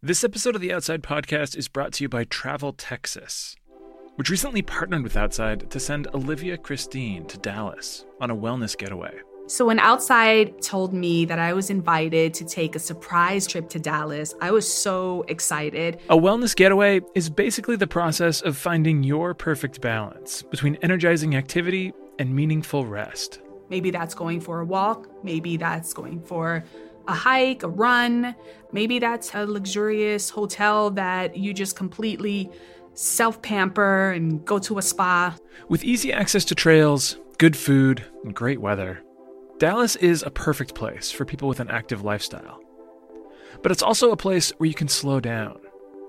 This episode of the Outside Podcast is brought to you by Travel Texas, which recently partnered with Outside to send Olivia Christine to Dallas on a wellness getaway. So, when Outside told me that I was invited to take a surprise trip to Dallas, I was so excited. A wellness getaway is basically the process of finding your perfect balance between energizing activity and meaningful rest. Maybe that's going for a walk, maybe that's going for a hike, a run. Maybe that's a luxurious hotel that you just completely self pamper and go to a spa. With easy access to trails, good food, and great weather, Dallas is a perfect place for people with an active lifestyle. But it's also a place where you can slow down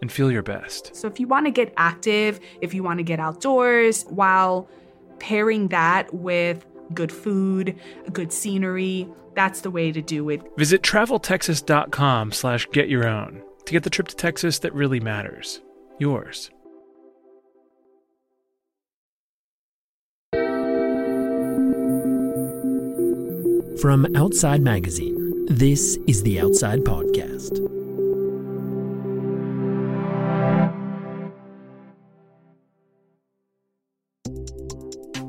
and feel your best. So, if you want to get active, if you want to get outdoors while pairing that with good food, good scenery, that's the way to do it. Visit traveltexas.com slash get your own to get the trip to Texas that really matters. Yours. From Outside Magazine, this is the Outside Podcast.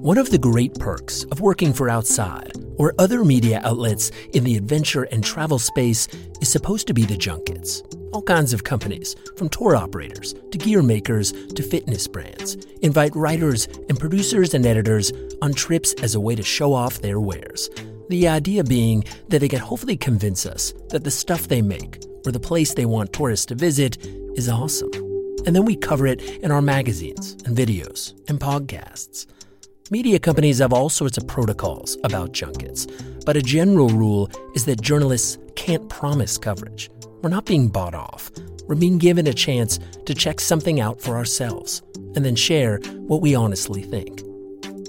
One of the great perks of working for Outside or other media outlets in the adventure and travel space is supposed to be the junkets. All kinds of companies, from tour operators to gear makers to fitness brands, invite writers and producers and editors on trips as a way to show off their wares. The idea being that they can hopefully convince us that the stuff they make or the place they want tourists to visit is awesome. And then we cover it in our magazines and videos and podcasts. Media companies have all sorts of protocols about junkets, but a general rule is that journalists can't promise coverage. We're not being bought off. We're being given a chance to check something out for ourselves and then share what we honestly think.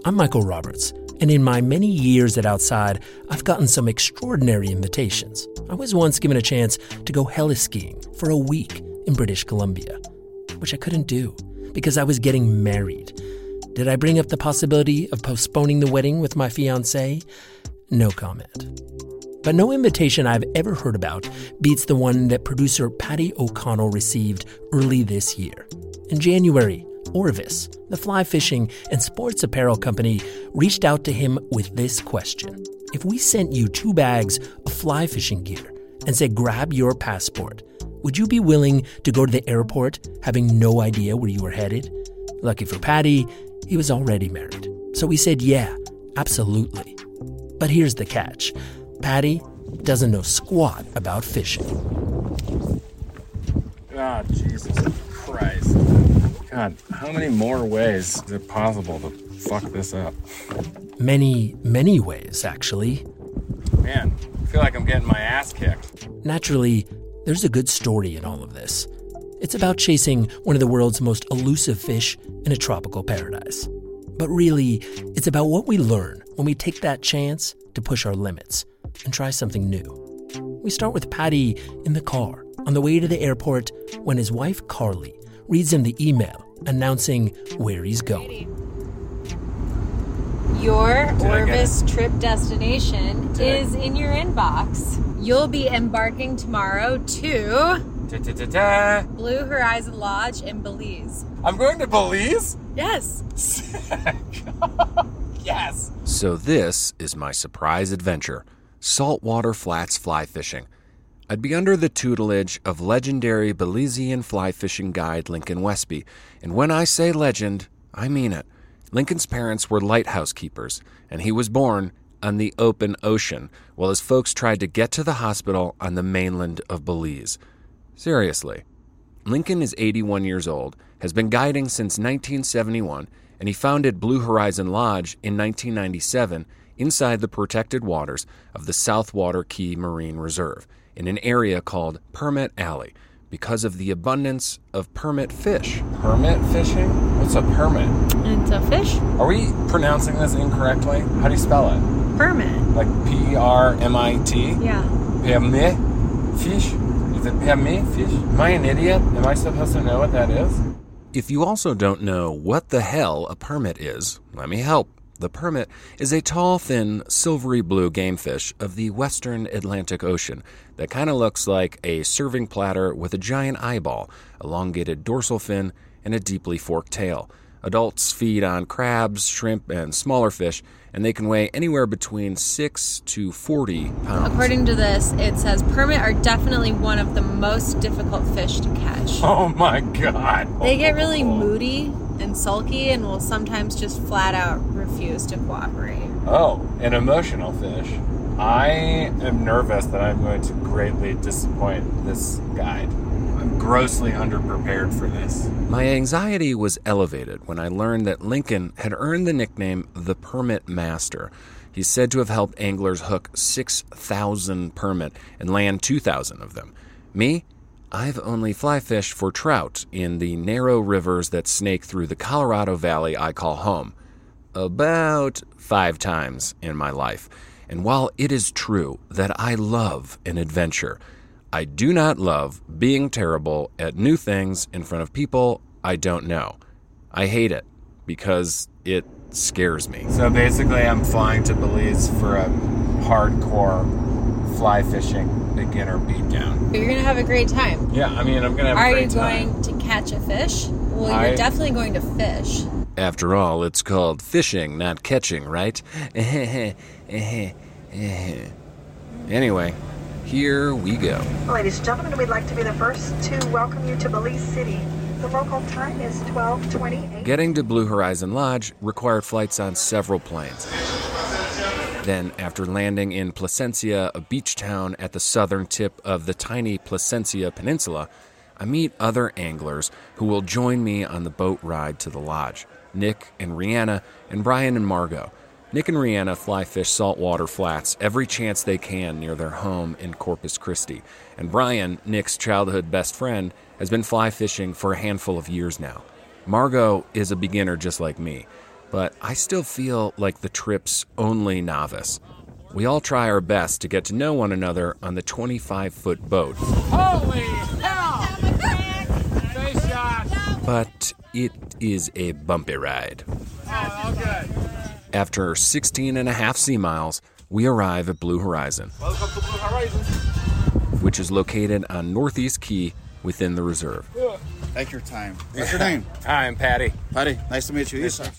I'm Michael Roberts, and in my many years at Outside, I've gotten some extraordinary invitations. I was once given a chance to go heli-skiing for a week in British Columbia, which I couldn't do because I was getting married. Did I bring up the possibility of postponing the wedding with my fiance? No comment. But no invitation I've ever heard about beats the one that producer Paddy O'Connell received early this year. In January, Orvis, the fly fishing and sports apparel company, reached out to him with this question If we sent you two bags of fly fishing gear and said, grab your passport, would you be willing to go to the airport having no idea where you were headed? Lucky for Paddy, he was already married. So he said, yeah, absolutely. But here's the catch Paddy doesn't know squat about fishing. God, Jesus Christ. God, how many more ways is it possible to fuck this up? Many, many ways, actually. Man, I feel like I'm getting my ass kicked. Naturally, there's a good story in all of this. It's about chasing one of the world's most elusive fish in a tropical paradise. But really, it's about what we learn when we take that chance to push our limits and try something new. We start with Paddy in the car on the way to the airport when his wife Carly reads him the email announcing where he's going. Your Did Orvis trip destination is in your inbox. You'll be embarking tomorrow to Da-da-da-da. Blue Horizon Lodge in Belize. I'm going to Belize? Yes. yes. So, this is my surprise adventure saltwater flats fly fishing. I'd be under the tutelage of legendary Belizean fly fishing guide Lincoln Westby, and when I say legend, I mean it. Lincoln's parents were lighthouse keepers, and he was born on the open ocean while his folks tried to get to the hospital on the mainland of Belize. Seriously. Lincoln is 81 years old, has been guiding since 1971, and he founded Blue Horizon Lodge in 1997 inside the protected waters of the South Water Caye Marine Reserve in an area called Permit Alley because of the abundance of permit fish. Permit fishing? What's a permit? It's a fish Are we pronouncing this incorrectly? How do you spell it? permit. Like P E R M I T? Yeah. Permit fish? Is it fish? Am I an idiot? Am I supposed to know what that is? If you also don't know what the hell a permit is, let me help. The permit is a tall, thin, silvery blue game fish of the western Atlantic Ocean that kind of looks like a serving platter with a giant eyeball, elongated dorsal fin, and a deeply forked tail. Adults feed on crabs, shrimp, and smaller fish, and they can weigh anywhere between 6 to 40 pounds. According to this, it says permit are definitely one of the most difficult fish to catch. Oh my god. They get really moody and sulky and will sometimes just flat out refuse to cooperate. Oh, an emotional fish. I am nervous that I'm going to greatly disappoint this guide. I'm grossly underprepared for this. My anxiety was elevated when I learned that Lincoln had earned the nickname the Permit Master. He's said to have helped anglers hook 6,000 permit and land 2,000 of them. Me? I've only fly fished for trout in the narrow rivers that snake through the Colorado Valley I call home. About five times in my life. And while it is true that I love an adventure, I do not love being terrible at new things in front of people I don't know. I hate it because it scares me. So basically, I'm flying to Belize for a hardcore fly fishing beginner beatdown. You're gonna have a great time. Yeah, I mean, I'm gonna have a Are you great time. going to catch a fish? Well, you're I- definitely going to fish. After all, it's called fishing, not catching, right? anyway, here we go. Ladies and gentlemen, we'd like to be the first to welcome you to Belize City. The local time is 1228. Getting to Blue Horizon Lodge required flights on several planes. Then, after landing in Placencia, a beach town at the southern tip of the tiny Placencia Peninsula, I meet other anglers who will join me on the boat ride to the lodge Nick and Rihanna, and Brian and Margot. Nick and Rihanna fly fish saltwater flats every chance they can near their home in Corpus Christi. And Brian, Nick's childhood best friend, has been fly fishing for a handful of years now. Margot is a beginner just like me, but I still feel like the trip's only novice. We all try our best to get to know one another on the 25 foot boat, Holy hell! Face shot! but it is a bumpy ride. Oh, all good. After 16 and a half sea miles, we arrive at Blue Horizon, Welcome to Blue Horizon. which is located on Northeast Caye within the reserve. Thank your time. What's your name? Hi, I'm Paddy. Paddy. Nice to meet you. Isa.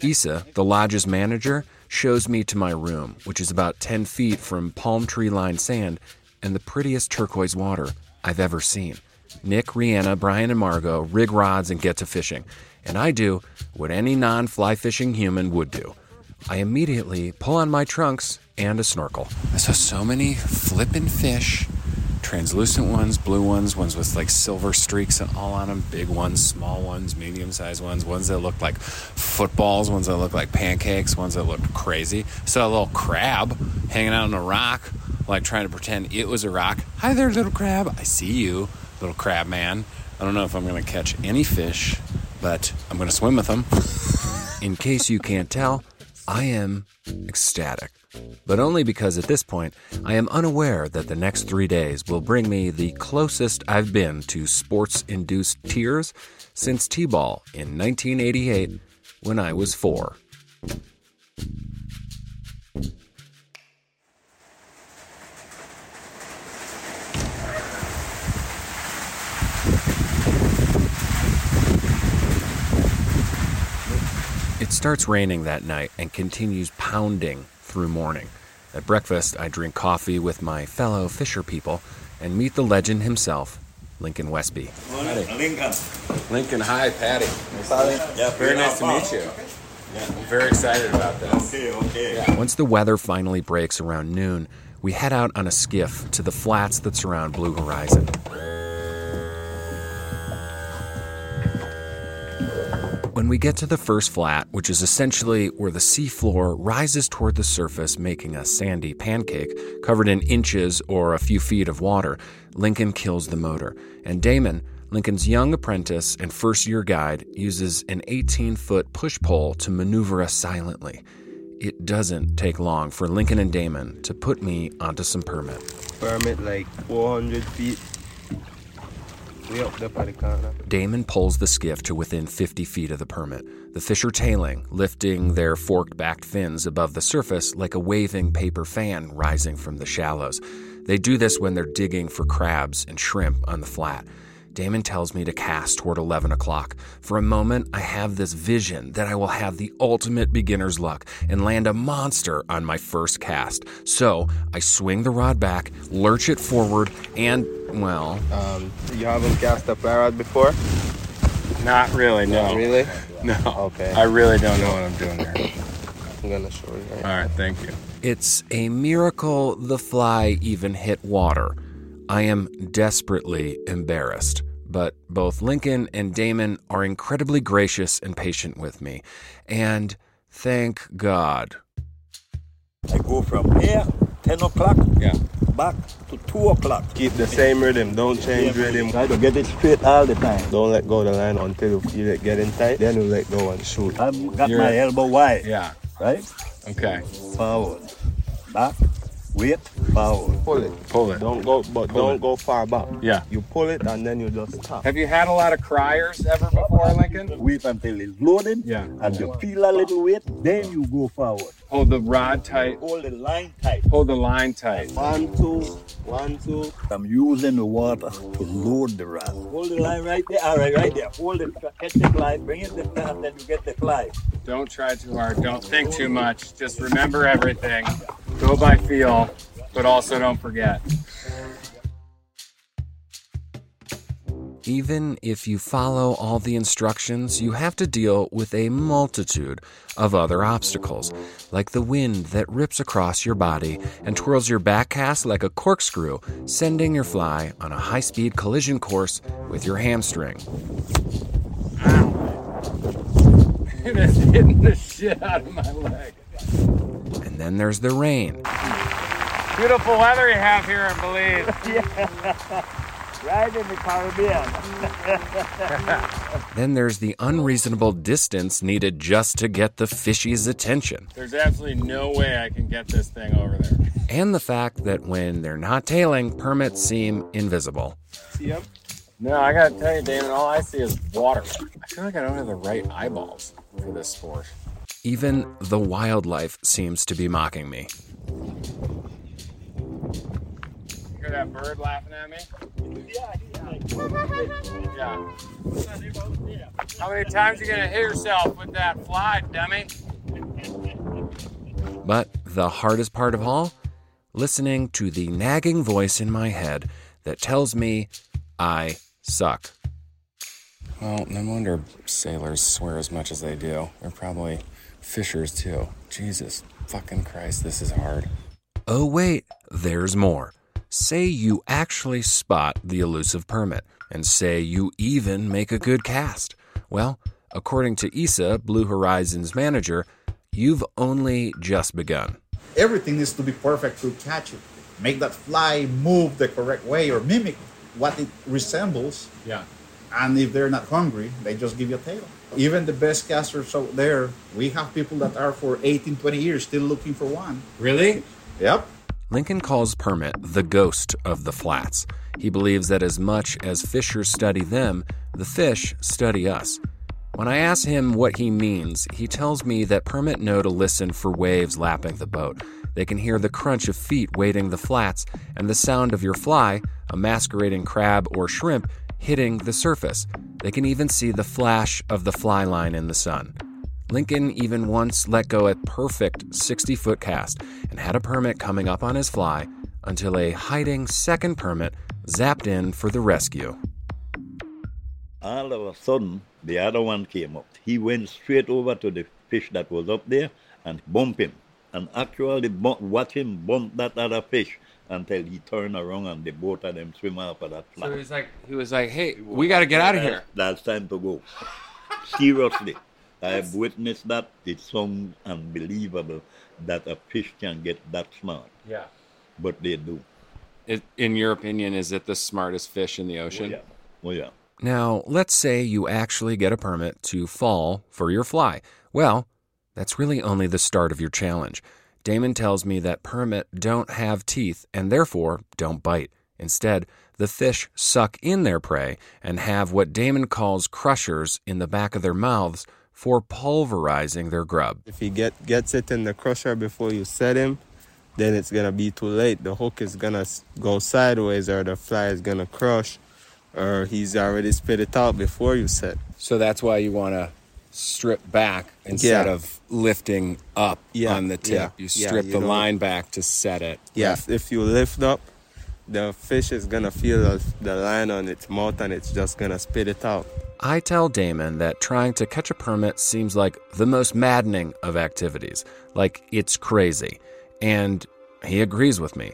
Issa, the lodge's manager, shows me to my room, which is about 10 feet from palm tree lined sand and the prettiest turquoise water I've ever seen. Nick, Rihanna, Brian, and Margot rig rods and get to fishing, and I do what any non fly fishing human would do. I immediately pull on my trunks and a snorkel. I saw so many flippin' fish translucent ones, blue ones, ones with like silver streaks and all on them, big ones, small ones, medium sized ones, ones that look like footballs, ones that look like pancakes, ones that look crazy. Saw a little crab hanging out on a rock, like trying to pretend it was a rock. Hi there, little crab. I see you, little crab man. I don't know if I'm going to catch any fish, but I'm going to swim with them. In case you can't tell, I am ecstatic. But only because at this point, I am unaware that the next three days will bring me the closest I've been to sports induced tears since T ball in 1988 when I was four. It starts raining that night and continues pounding through morning. At breakfast, I drink coffee with my fellow fisher people and meet the legend himself, Lincoln Westby. Lincoln. Lincoln, hi, Paddy. Yeah, Very nice to meet you. I'm very excited about this. Okay, okay. Once the weather finally breaks around noon, we head out on a skiff to the flats that surround Blue Horizon. When we get to the first flat, which is essentially where the seafloor rises toward the surface, making a sandy pancake covered in inches or a few feet of water, Lincoln kills the motor. And Damon, Lincoln's young apprentice and first year guide, uses an 18 foot push pole to maneuver us silently. It doesn't take long for Lincoln and Damon to put me onto some permit. permit like 400 feet. We up there by the corner. Damon pulls the skiff to within 50 feet of the permit. The fish are tailing, lifting their forked backed fins above the surface like a waving paper fan rising from the shallows. They do this when they're digging for crabs and shrimp on the flat. Damon tells me to cast toward 11 o'clock. For a moment, I have this vision that I will have the ultimate beginner's luck and land a monster on my first cast. So I swing the rod back, lurch it forward, and, well. Um, you haven't cast a fly rod before? Not really, no. Not really? No. Okay. I really don't know what I'm doing there. I'm gonna show you. Right? All right, thank you. It's a miracle the fly even hit water. I am desperately embarrassed, but both Lincoln and Damon are incredibly gracious and patient with me. And thank God. I go from here, 10 o'clock, Yeah. back to 2 o'clock. Keep the same rhythm. Don't change rhythm. Try to get it straight all the time. Don't let go of the line until you feel it getting tight. Then you let go and shoot. I've got You're- my elbow wide, Yeah. right? Okay. Forward, back, wait, forward. Pull it. Pull it. Don't go, but Pull don't it. go far back. Yeah. You pull it and then you just stop. Have you had a lot of criers ever before, Lincoln? Wait until it's loaded, Yeah. and you feel a little weight, then you go forward. Hold the rod tight. Hold the line tight. Hold the line tight. One, two, one, two. I'm using the water to load the rod. Hold the line right there. All right, right there. Hold it. Catch the fly. Bring it to the and then you get the fly. Don't try too hard. Don't think too much. Just remember everything. Go by feel, but also don't forget. Even if you follow all the instructions, you have to deal with a multitude of other obstacles, like the wind that rips across your body and twirls your back cast like a corkscrew, sending your fly on a high speed collision course with your hamstring. Ow! It is hitting the shit out of my leg. And then there's the rain. Beautiful weather you have here in Belize. yeah. Right in the Caribbean. Then there's the unreasonable distance needed just to get the fishy's attention. There's absolutely no way I can get this thing over there. And the fact that when they're not tailing, permits seem invisible. See him? No, I gotta tell you, Damon, all I see is water. I feel like I don't have the right eyeballs for this sport. Even the wildlife seems to be mocking me. You hear that bird laughing at me? Yeah. Yeah. yeah. How many times are you gonna hit yourself with that fly, dummy? But the hardest part of all, listening to the nagging voice in my head that tells me I suck. Well, no wonder sailors swear as much as they do. They're probably fishers too. Jesus fucking Christ, this is hard. Oh, wait, there's more. Say you actually spot the elusive permit, and say you even make a good cast. Well, according to ISA, Blue Horizons manager, you've only just begun. Everything needs to be perfect to catch it. Make that fly move the correct way or mimic what it resembles. Yeah. And if they're not hungry, they just give you a tail. Even the best casters out there, we have people that are for 18, 20 years still looking for one. Really? Yep. Lincoln calls Permit the ghost of the flats. He believes that as much as fishers study them, the fish study us. When I ask him what he means, he tells me that Permit know to listen for waves lapping the boat. They can hear the crunch of feet wading the flats and the sound of your fly, a masquerading crab or shrimp, hitting the surface. They can even see the flash of the fly line in the sun. Lincoln even once let go a perfect 60 foot cast and had a permit coming up on his fly until a hiding second permit zapped in for the rescue. All of a sudden, the other one came up. He went straight over to the fish that was up there and bumped him. And actually, watch him bump that other fish until he turned around and the both of them swim out of that flat. So he was like, he was like, hey, we got to get out of here. That's time to go. Seriously. I have witnessed that. It's so unbelievable that a fish can get that smart, Yeah. but they do. It, in your opinion, is it the smartest fish in the oh, ocean? Oh, yeah. Oh, yeah. Now, let's say you actually get a permit to fall for your fly. Well, that's really only the start of your challenge. Damon tells me that permit don't have teeth and therefore don't bite. Instead, the fish suck in their prey and have what Damon calls crushers in the back of their mouths for pulverizing their grub. If he get gets it in the crusher before you set him, then it's gonna be too late. The hook is gonna go sideways, or the fly is gonna crush, or he's already spit it out before you set. So that's why you want to strip back instead Yeah. of lifting up Yeah, on the tip. yeah, You yeah, strip you the don't- line back to set it. Yeah, if you lift up, the fish is gonna feel the, the line on its mouth, and it's just gonna spit it out. I tell Damon that trying to catch a permit seems like the most maddening of activities. Like, it's crazy. And he agrees with me.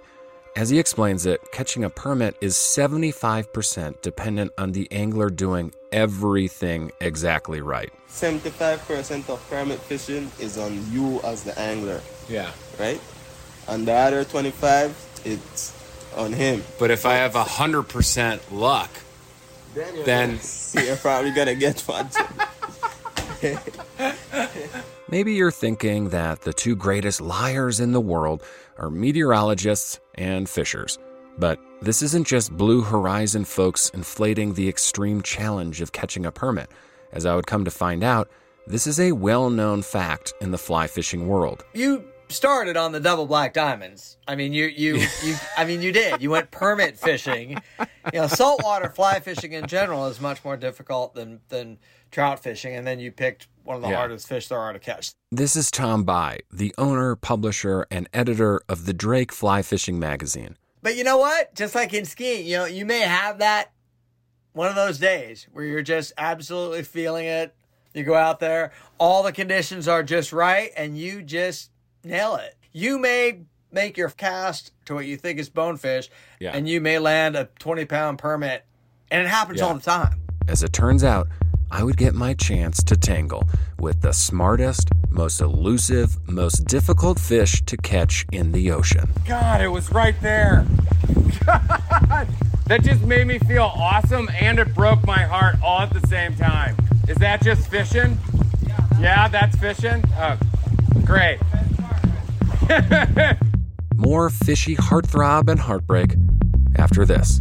As he explains it, catching a permit is 75% dependent on the angler doing everything exactly right. 75% of permit fishing is on you as the angler, Yeah. right? And the other 25, it's on him. But if I have 100% luck, you're Then- you're probably gonna get one. Maybe you're thinking that the two greatest liars in the world are meteorologists and fishers. But this isn't just Blue Horizon folks inflating the extreme challenge of catching a permit. As I would come to find out, this is a well known fact in the fly fishing world. You started on the double black diamonds. I mean, you you you. I mean, you did. You went permit fishing. You know, saltwater fly fishing in general is much more difficult than than trout fishing. And then you picked one of the Yeah. hardest fish there are to catch. This is Tom Bie, the owner, publisher, and editor of the Drake Fly Fishing magazine. But you know what? Just like in skiing, you know, you may have that one of those days where you're just absolutely feeling it. You go out there, all the conditions are just right, and you just nail it. You may make your cast to what you think is bonefish, Yeah. and you may land a 20 pound permit, and it happens Yeah. all the time. As it turns out, I would get my chance to tangle with the smartest, most elusive, most difficult fish to catch in the ocean. God, it was right there. God, that just made me feel awesome and it broke my heart all at the same time. Is that just fishing? Yeah, that's fishing? Oh, great. More fishy heartthrob and heartbreak after this.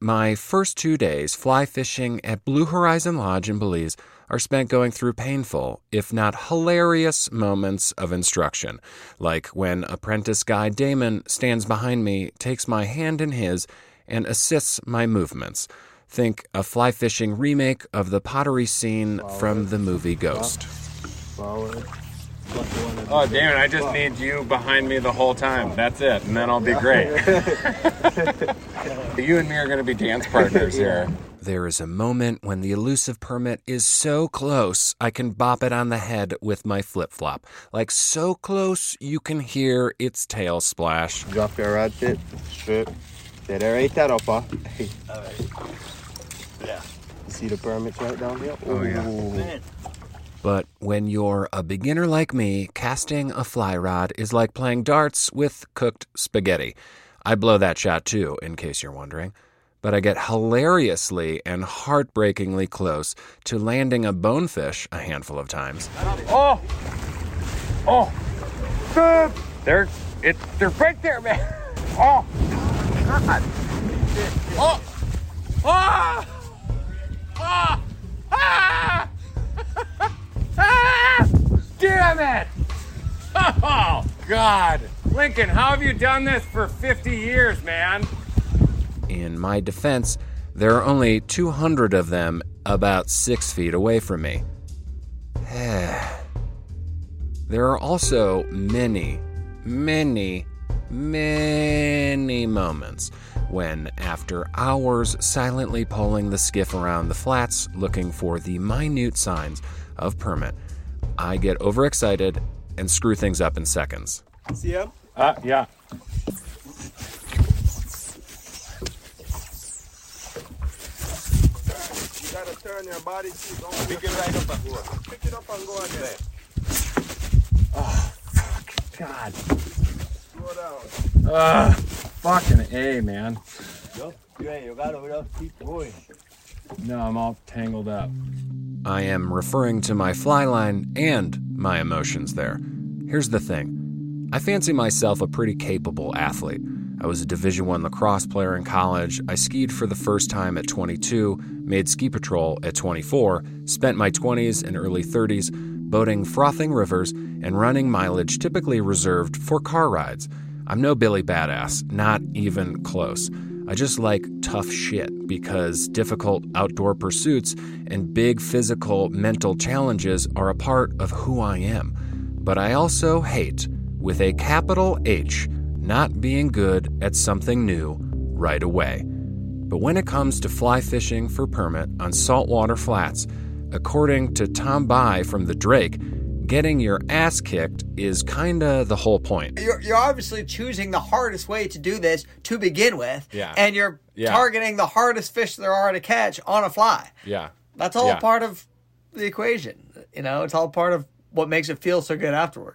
My first two days fly fishing at Blue Horizon Lodge in Belize are spent going through painful, if not hilarious, moments of instruction, like when apprentice guide Damon stands behind me, takes my hand in his, and assists my movements. Think a fly fishing remake of the pottery scene from the movie Ghost. Forward. Oh, damn it, I just need you behind me the whole time. That's it, and then I'll be great. you and me are going to be dance partners here. There is a moment when the elusive permit is so close I can bop it on the head with my flip flop. Like so close you can hear its tail splash. Drop your rod tip, strip. Yeah, there ain't that up, huh? Yeah. You see the permits right down here? Oh, yeah. But when you're a beginner like me, casting a fly rod is like playing darts with cooked spaghetti. I blow that shot too, in case you're wondering. But I get hilariously and heartbreakingly close to landing a bonefish a handful of times. Oh! Oh! They're, it, they're right there, man! Oh! God! Oh! Ah! Ah! ah! It! Oh, God! Lincoln, how have you done this for 50 years, man? In my defense, there are only 200 of them about six feet away from me. there are also many, many, many moments when, after hours silently pulling the skiff around the flats looking for the minute signs of permit, I get overexcited and screw things up in seconds. See ya. Uh, yeah. You gotta turn your body too. Don't pick it right up and go. Pick it up and go again. Oh, fuck. God. Slow down. Uh, fucking A, man. Yo, you gotta keep going. No, I'm all tangled up. I am referring to my fly line and my emotions there. Here's the thing I fancy myself a pretty capable athlete. I was a Division One lacrosse player in college. I skied for the first time at 22, made ski patrol at 24, spent my 20s and early 30s boating frothing rivers and running mileage typically reserved for car rides. I'm no Billy Badass, not even close. I just like tough shit because difficult outdoor pursuits and big physical, mental challenges are a part of who I am. But I also hate, with a capital H, not being good at something new right away. But when it comes to fly fishing for permit on saltwater flats, according to Tom Bie from the Drake, getting your ass kicked is kinda the whole point. You're, you're obviously choosing the hardest way to do this to begin with. Yeah. And you're Yeah. targeting the hardest fish there are to catch on a fly. Yeah. That's all Yeah. part of the equation. You know, it's all part of what makes it feel so good afterward.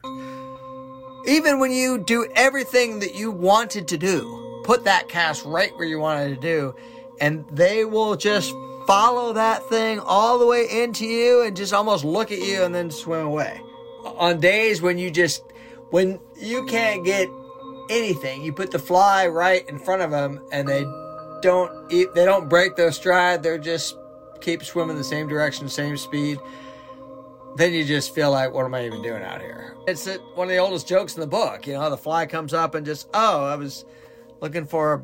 Even when you do everything that you wanted to do, put that cast right where you wanted to do, and they will just follow that thing all the way into you and just almost look at you and then swim away. On days when you just, when you can't get anything, you put the fly right in front of them and they don't eat, they don't break their stride. They're just keep swimming the same direction, same speed. Then you just feel like, what am I even doing out here? It's uh, one of the oldest jokes in the book. You know, the fly comes up and just, oh, I was looking for a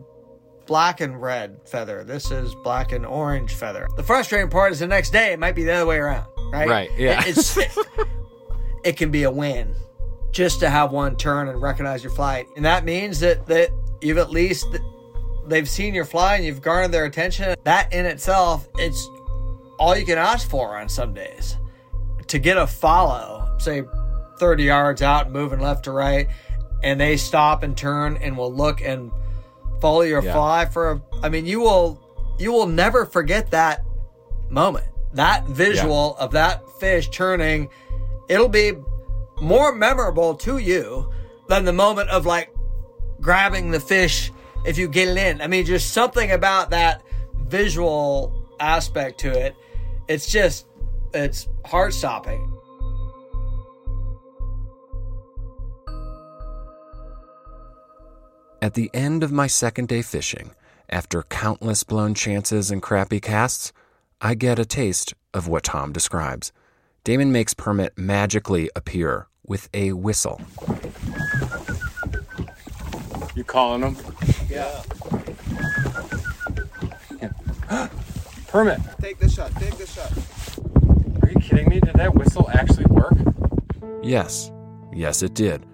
black and red feather. This is black and orange feather. The frustrating part is the next day it might be the other way around, right? Right, yeah. It, it's, it, it can be a win just to have one turn and recognize your flight. And that means that, that you've at least, they've seen your fly and you've garnered their attention. That in itself, it's all you can ask for on some days. To get a follow, say 30 yards out, moving left to right, and they stop and turn and will look and follow your Yeah. fly for a, I mean, you will, you will never forget that moment. That visual of that fish turning, it'll be more memorable to you than the moment of like grabbing the fish if you get it in. I mean, just something about that visual aspect to it. It's just, it's heart stopping. At the end of my second day fishing, after countless blown chances and crappy casts, I get a taste of what Tom describes. Damon makes Permit magically appear with a whistle. You calling them? Yeah. Permit. Take the shot. Take the shot. Are you kidding me? Did that whistle actually work? Yes, yes, it did.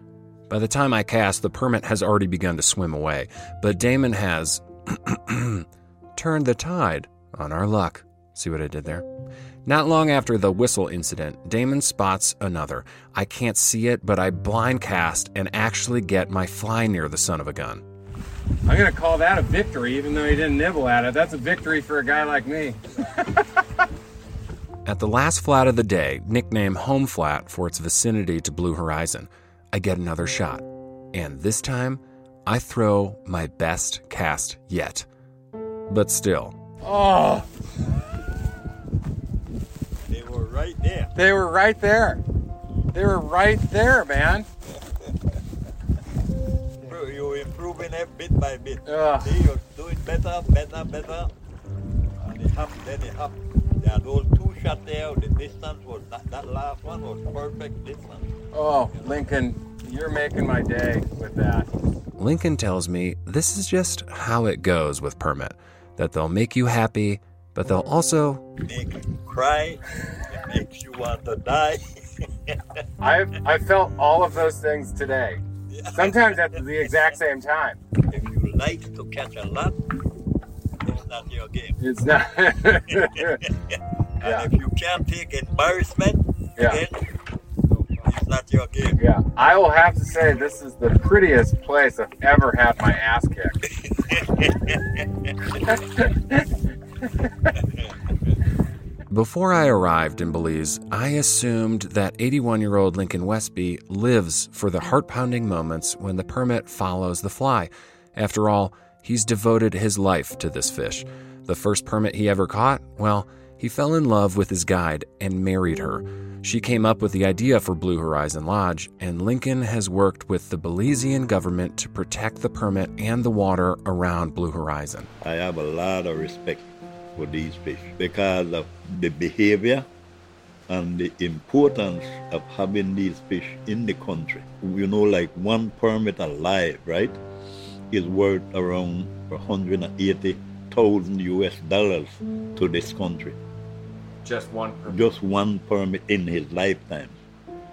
By the time I cast, the permit has already begun to swim away, but Damon has turned the tide on our luck. See what I did there? Not long after the whistle incident, Damon spots another. I can't see it, but I blind cast and actually get my fly near the son of a gun. I'm gonna call that a victory, even though he didn't nibble at it. That's a victory for a guy like me. At the last flat of the day, nicknamed Home Flat for its vicinity to Blue Horizon, I get another shot. And this time, I throw my best cast yet. But still, Oh, They were right there. they were right there. They were right there, man. You're improving it bit by bit. Ugh. See, you're doing better, better, better. And it happened, then it happened. There are those two shots there. The distance was that, that last one was perfect distance. Oh, Lincoln, you're making my day with that. Lincoln tells me this is just how it goes with Permit that they'll make you happy, but they'll also Make you cry. It makes you want to die. I've I felt all of those things today. Sometimes at the exact same time. if you like to catch a lot, it's not your game. It's not. And if you can't take embarrassment, Yeah. again, it's not your game. yeah, I will have to say this is the prettiest place I've ever had my ass kicked. Before I arrived in Belize, I assumed that 81 year old Lincoln Westby lives for the heart pounding moments when the permit follows the fly. After all, he's devoted his life to this fish. The first permit he ever caught, well, he fell in love with his guide and married her. She came up with the idea for Blue Horizon Lodge, and Lincoln has worked with the Belizean government to protect the permit and the water around Blue Horizon. I have a lot of respect for these fish because of the behavior and the importance of having these fish in the country. You know, like one permit alive, right, is worth around 180,000 US dollars to this country. Just one permit. Just one permit in his lifetime.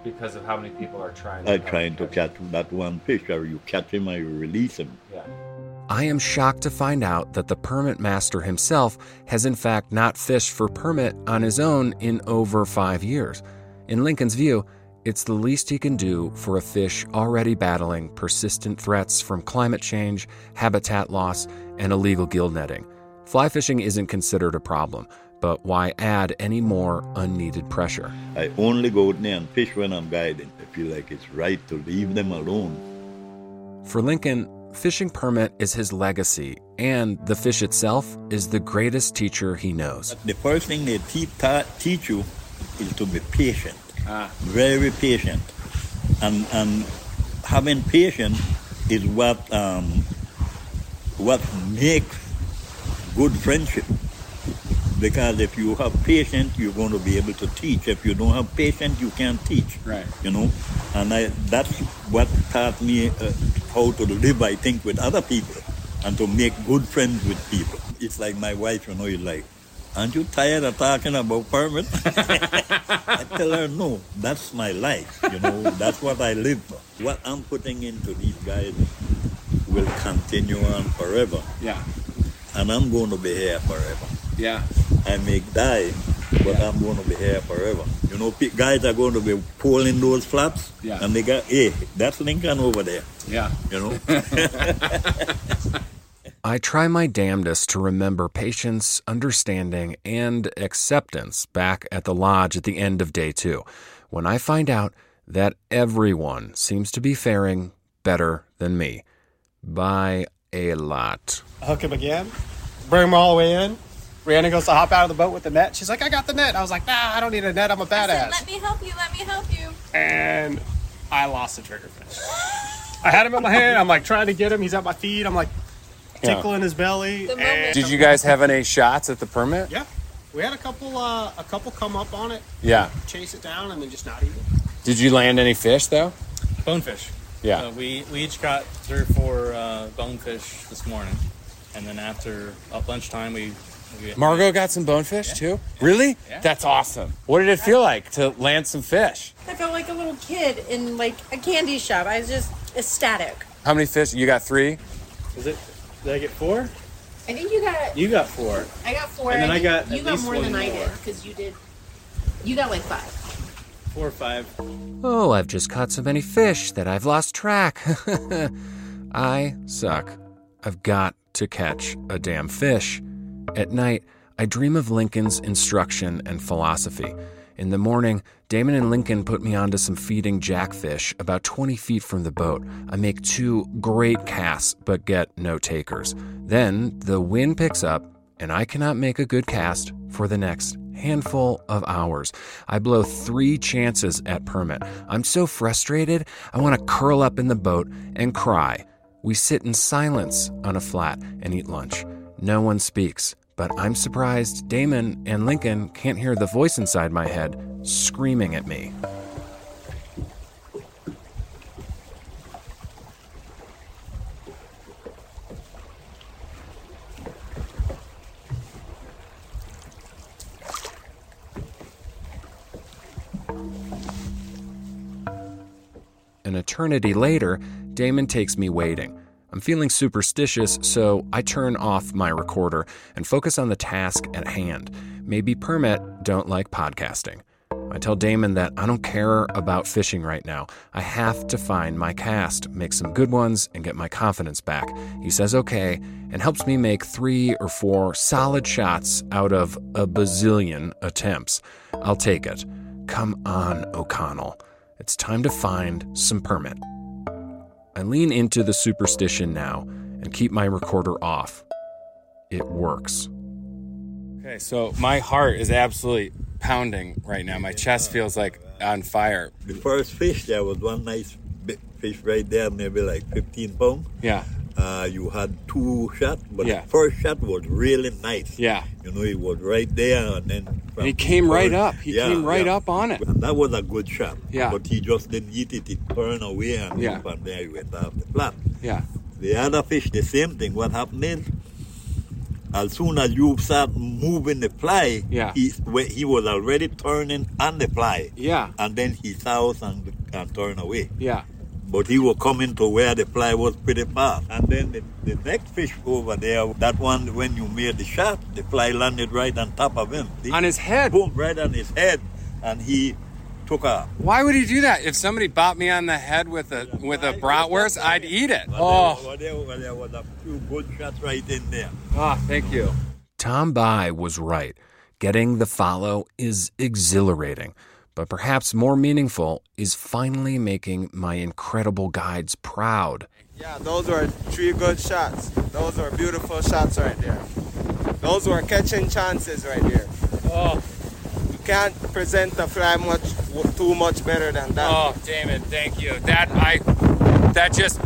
Because of how many people are trying Are trying to catch that one fish, or you catch him or you release him. Yeah. I am shocked to find out that the permit master himself has in fact not fished for permit on his own in over five years. In Lincoln's view, it's the least he can do for a fish already battling persistent threats from climate change, habitat loss, and illegal gill netting. Fly fishing isn't considered a problem, but why add any more unneeded pressure? I only go out there and fish when I'm guiding. I feel like it's right to leave them alone. For Lincoln, fishing permit is his legacy, and the fish itself is the greatest teacher he knows. The first thing they te- ta- teach you is to be patient, Ah. very patient, and and having patience is what um, what makes good friendship. Because if you have patience, you're going to be able to teach. If you don't have patience, you can't teach. Right. You know, and I, that's what taught me uh, how to live. I think with other people and to make good friends with people. It's like my wife. You know, it's like, aren't you tired of talking about permit? I tell her, no, that's my life. You know, that's what I live for. What I'm putting into these guys will continue on forever. Yeah. And I'm going to be here forever. Yeah. I may die, but I'm going to be here forever. You know, guys are going to be pulling those flaps, Yeah. and they got, hey, that's Lincoln over there. Yeah. You know. I try my damnedest to remember patience, understanding, and acceptance back at the lodge at the end of day two, when I find out that everyone seems to be faring better than me. By a lot. hook him again, bring him all the way in. Rihanna goes to hop out of the boat with the net. She's like, I got the net. I was like, nah, I don't need a net. I'm a badass. Let me help you. Let me help you. and I lost the triggerfish. I had him in my hand. I'm like trying to get him. He's at my feet. I'm like Yeah. tickling his belly. and- Did you guys have any shots at the permit? Yeah, we had a couple. Uh, a couple come up on it. Yeah. Chase it down and then just not eat it. Did you land any fish though? Bonefish. Yeah. Uh, we, we each got three or four uh, bonefish this morning. And then after uh, lunchtime, we. We Margot got some bonefish too. Really? That's awesome. What did it feel like to land some fish? I felt like a little kid in like a candy shop. I was just ecstatic. How many fish? You got three. Is it? Did I get four? I think you got. You got four. I got four. And then I think got You at got least more one than I did because you did. You got like five. Four or five. Oh, I've just caught so many fish that I've lost track. I suck. I've got to catch a damn fish. At night, I dream of Lincoln's instruction and philosophy. In the morning, Damon and Lincoln put me onto some feeding jackfish about 20 feet from the boat. I make two great casts, but get no takers. Then the wind picks up, and I cannot make a good cast for the next handful of hours. I blow three chances at permit. I'm so frustrated, I want to curl up in the boat and cry. We sit in silence on a flat and eat lunch. No one speaks, but I'm surprised Damon and Lincoln can't hear the voice inside my head screaming at me. An eternity later, Damon takes me waiting. I'm feeling superstitious, so I turn off my recorder and focus on the task at hand. Maybe Permit don't like podcasting. I tell Damon that I don't care about fishing right now. I have to find my cast, make some good ones, and get my confidence back. He says okay and helps me make three or four solid shots out of a bazillion attempts. I'll take it. Come on, O'Connell. It's time to find some permit. I lean into the superstition now and keep my recorder off. It works. Okay, so my heart is absolutely pounding right now. My chest feels like on fire. The first fish, there was one nice big fish right there, maybe like 15 pounds. Yeah. Uh, you had two shots, but Yeah. the first shot was really nice. Yeah. You know, he was right there, and then. And he came right up. He Yeah, came right yeah. up on it. And that was a good shot. Yeah. But he just didn't eat it. He turned away and Yeah. up and there he went off the flat. Yeah. The other fish, the same thing. What happened is, as soon as you start moving the fly, Yeah. he, he was already turning on the fly. Yeah. And then he saw and, and turned away. Yeah. But he was coming to where the fly was pretty fast. And then the, the next fish over there, that one, when you made the shot, the fly landed right on top of him. See? On his head? Boom, right on his head. And he took off. Why would he do that? If somebody bopped me on the head with a with a bratwurst, I'd eat it. Oh, Well, there, well, there was a few good shots right in there. ah, thank you. Tom Bie was right. Getting the follow is exhilarating, but perhaps more meaningful is finally making my incredible guides proud. Yeah, those were three good shots. Those were beautiful shots right there. Those were catching chances right there. Oh, You can't present the fly much too much better than that. oh, Damon, thank you. That I that just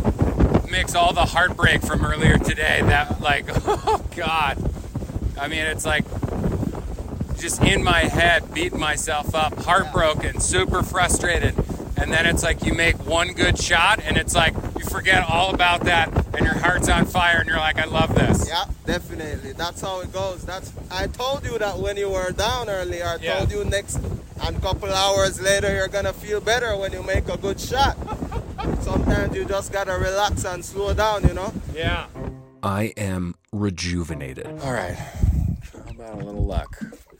makes all the heartbreak from earlier today. That like, oh God. I mean, it's like just in my head, beating myself up, heartbroken, super frustrated. And then it's like you make one good shot, and it's like you forget all about that, and your heart's on fire, and you're like, I love this. Yeah, definitely. That's how it goes. That's I told you that when you were down earlier. I Yeah. told you next and couple hours later you're gonna feel better when you make a good shot. Sometimes you just gotta relax and slow down, you know. Yeah. I am rejuvenated. All right. How about a little luck?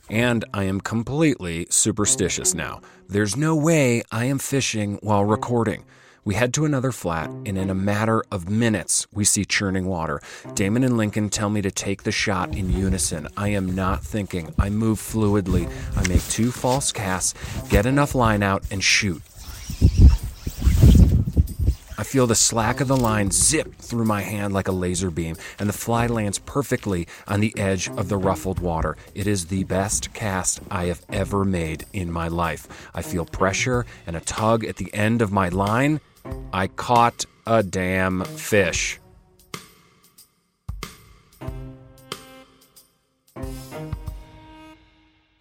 And I am completely superstitious now. There's no way I am fishing while recording. We head to another flat, and in a matter of minutes, we see churning water. Damon and Lincoln tell me to take the shot in unison. I am not thinking. I move fluidly. I make two false casts, get enough line out, and shoot. I feel the slack of the line zip through my hand like a laser beam, and the fly lands perfectly on the edge of the ruffled water. It is the best cast I have ever made in my life. I feel pressure and a tug at the end of my line. I caught a damn fish.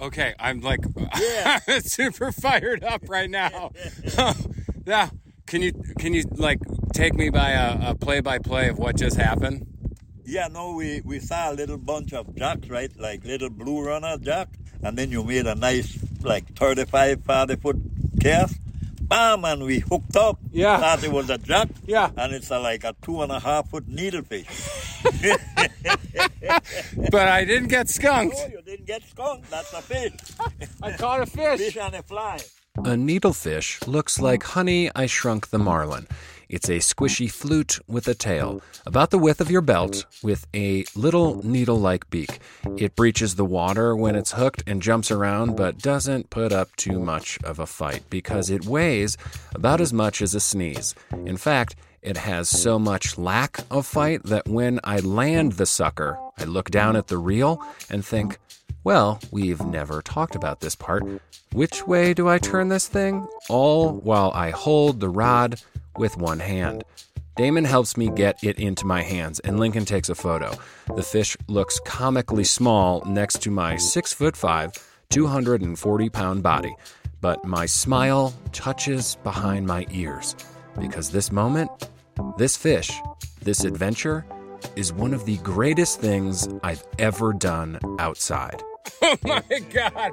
Okay, I'm like super fired up right now. yeah. Can you can you like take me by a, a play-by-play of what just happened? Yeah, no, we, we saw a little bunch of jacks, right? Like little blue runner jack. And then you made a nice, like 35, 40 foot cast. Bam, and we hooked up. Yeah. Thought it was a jack. Yeah. And it's a, like a two and a half foot needlefish. But I didn't get skunked. No, you didn't get skunked. That's a fish. I caught a fish. Fish and a fly. A needlefish looks like Honey, I Shrunk the Marlin. It's a squishy flute with a tail, about the width of your belt, with a little needle like beak. It breaches the water when it's hooked and jumps around, but doesn't put up too much of a fight because it weighs about as much as a sneeze. In fact, it has so much lack of fight that when I land the sucker, I look down at the reel and think, well, we've never talked about this part. Which way do I turn this thing? All while I hold the rod with one hand. Damon helps me get it into my hands, and Lincoln takes a photo. The fish looks comically small next to my 6 foot 5, 240 pound body, but my smile touches behind my ears because this moment, this fish, this adventure is one of the greatest things I've ever done outside. Oh my god.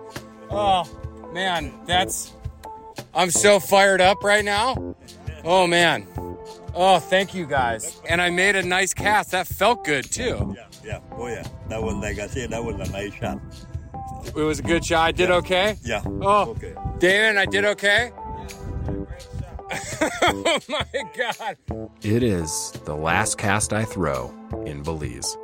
Oh man, that's I'm so fired up right now. Oh man. Oh, thank you guys. And I made a nice cast. That felt good too. Yeah, yeah. Oh, yeah. That was, like I said, that was a nice shot. It was a good shot. I did okay? Yeah. Oh, Okay. David, I did okay? oh my God. It is the last cast I throw in Belize.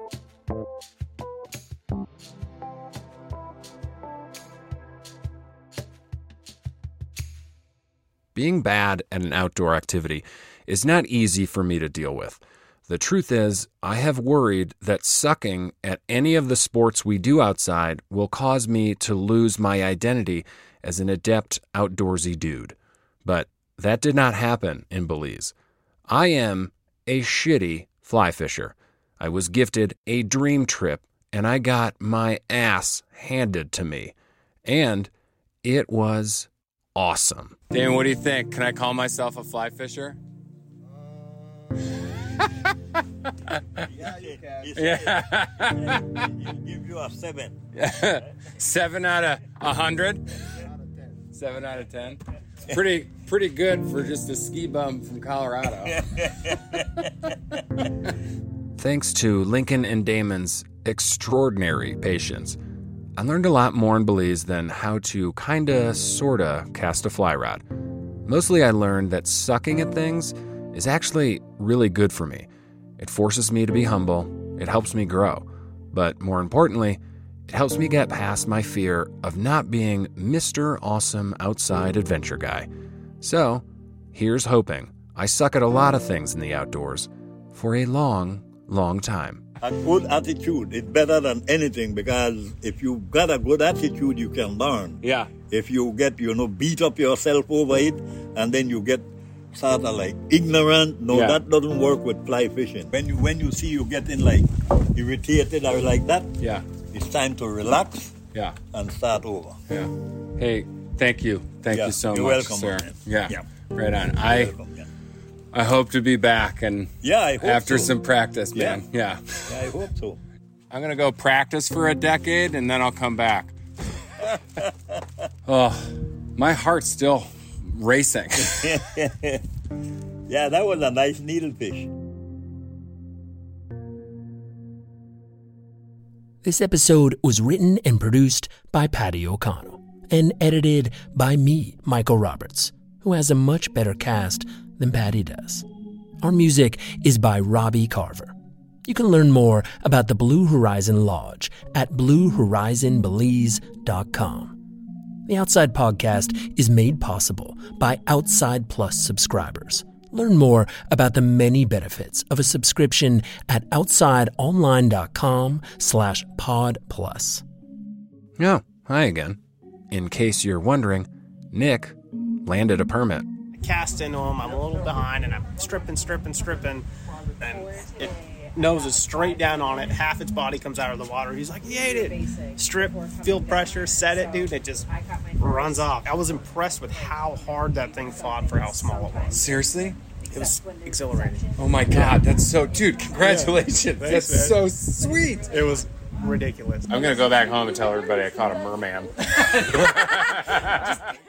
Being bad at an outdoor activity is not easy for me to deal with. The truth is, I have worried that sucking at any of the sports we do outside will cause me to lose my identity as an adept outdoorsy dude. But that did not happen in Belize. I am a shitty fly fisher. I was gifted a dream trip and I got my ass handed to me. And it was awesome. Dan, what do you think? Can I call myself a fly fisher? Uh, yeah, you can. Yeah. give you a seven. Seven out of a hundred. Seven out of ten. It's pretty pretty good for just a ski bum from Colorado. Thanks to Lincoln and Damon's extraordinary patience, I learned a lot more in Belize than how to kinda sorta cast a fly rod. Mostly, I learned that sucking at things is actually really good for me. It forces me to be humble, it helps me grow, but more importantly, it helps me get past my fear of not being Mr. Awesome Outside Adventure Guy. So, here's hoping I suck at a lot of things in the outdoors for a long, long time. A good attitude is better than anything because if you've got a good attitude, you can learn. Yeah. If you get, you know, beat up yourself over it and then you get sort of like ignorant, no, Yeah. that doesn't work with fly fishing. When you when you see you getting like irritated or like that, Yeah. it's time to relax Yeah. and start over. Yeah. Hey, thank you. Thank Yeah, you so much. you're much, welcome, sir. man. Yeah. Yeah. Right on. I I hope to be back and Yeah, I hope after so. some practice, Yeah. man. Yeah. Yeah, I hope so. I'm gonna go practice for a decade and then I'll come back. oh, my heart's still racing. yeah, that was a nice needlefish. This episode was written and produced by Paddy O'Connell and edited by me, Michael Roberts, who has a much better cast than Paddy does. Our music is by Robbie Carver. You can learn more about the Blue Horizon Lodge at bluehorizonbelize.com. The Outside Podcast is made possible by Outside Plus subscribers. Learn more about the many benefits of a subscription at outsideonline.com slash pod plus. Oh, hi again. In case you're wondering, Nick landed a permit. Cast into him. I'm a little behind, and I'm stripping, stripping, stripping, and it noses straight down on it. Half its body comes out of the water. He's like, "He ate it." Strip, feel pressure, set it, dude. It just runs off. I was impressed with how hard that thing fought for how small it was. Seriously? It was exhilarating. Oh my god, that's so dude, congratulations. Yeah. Thanks, that's man. so sweet. It was ridiculous. I'm gonna go back home and tell everybody I caught a merman.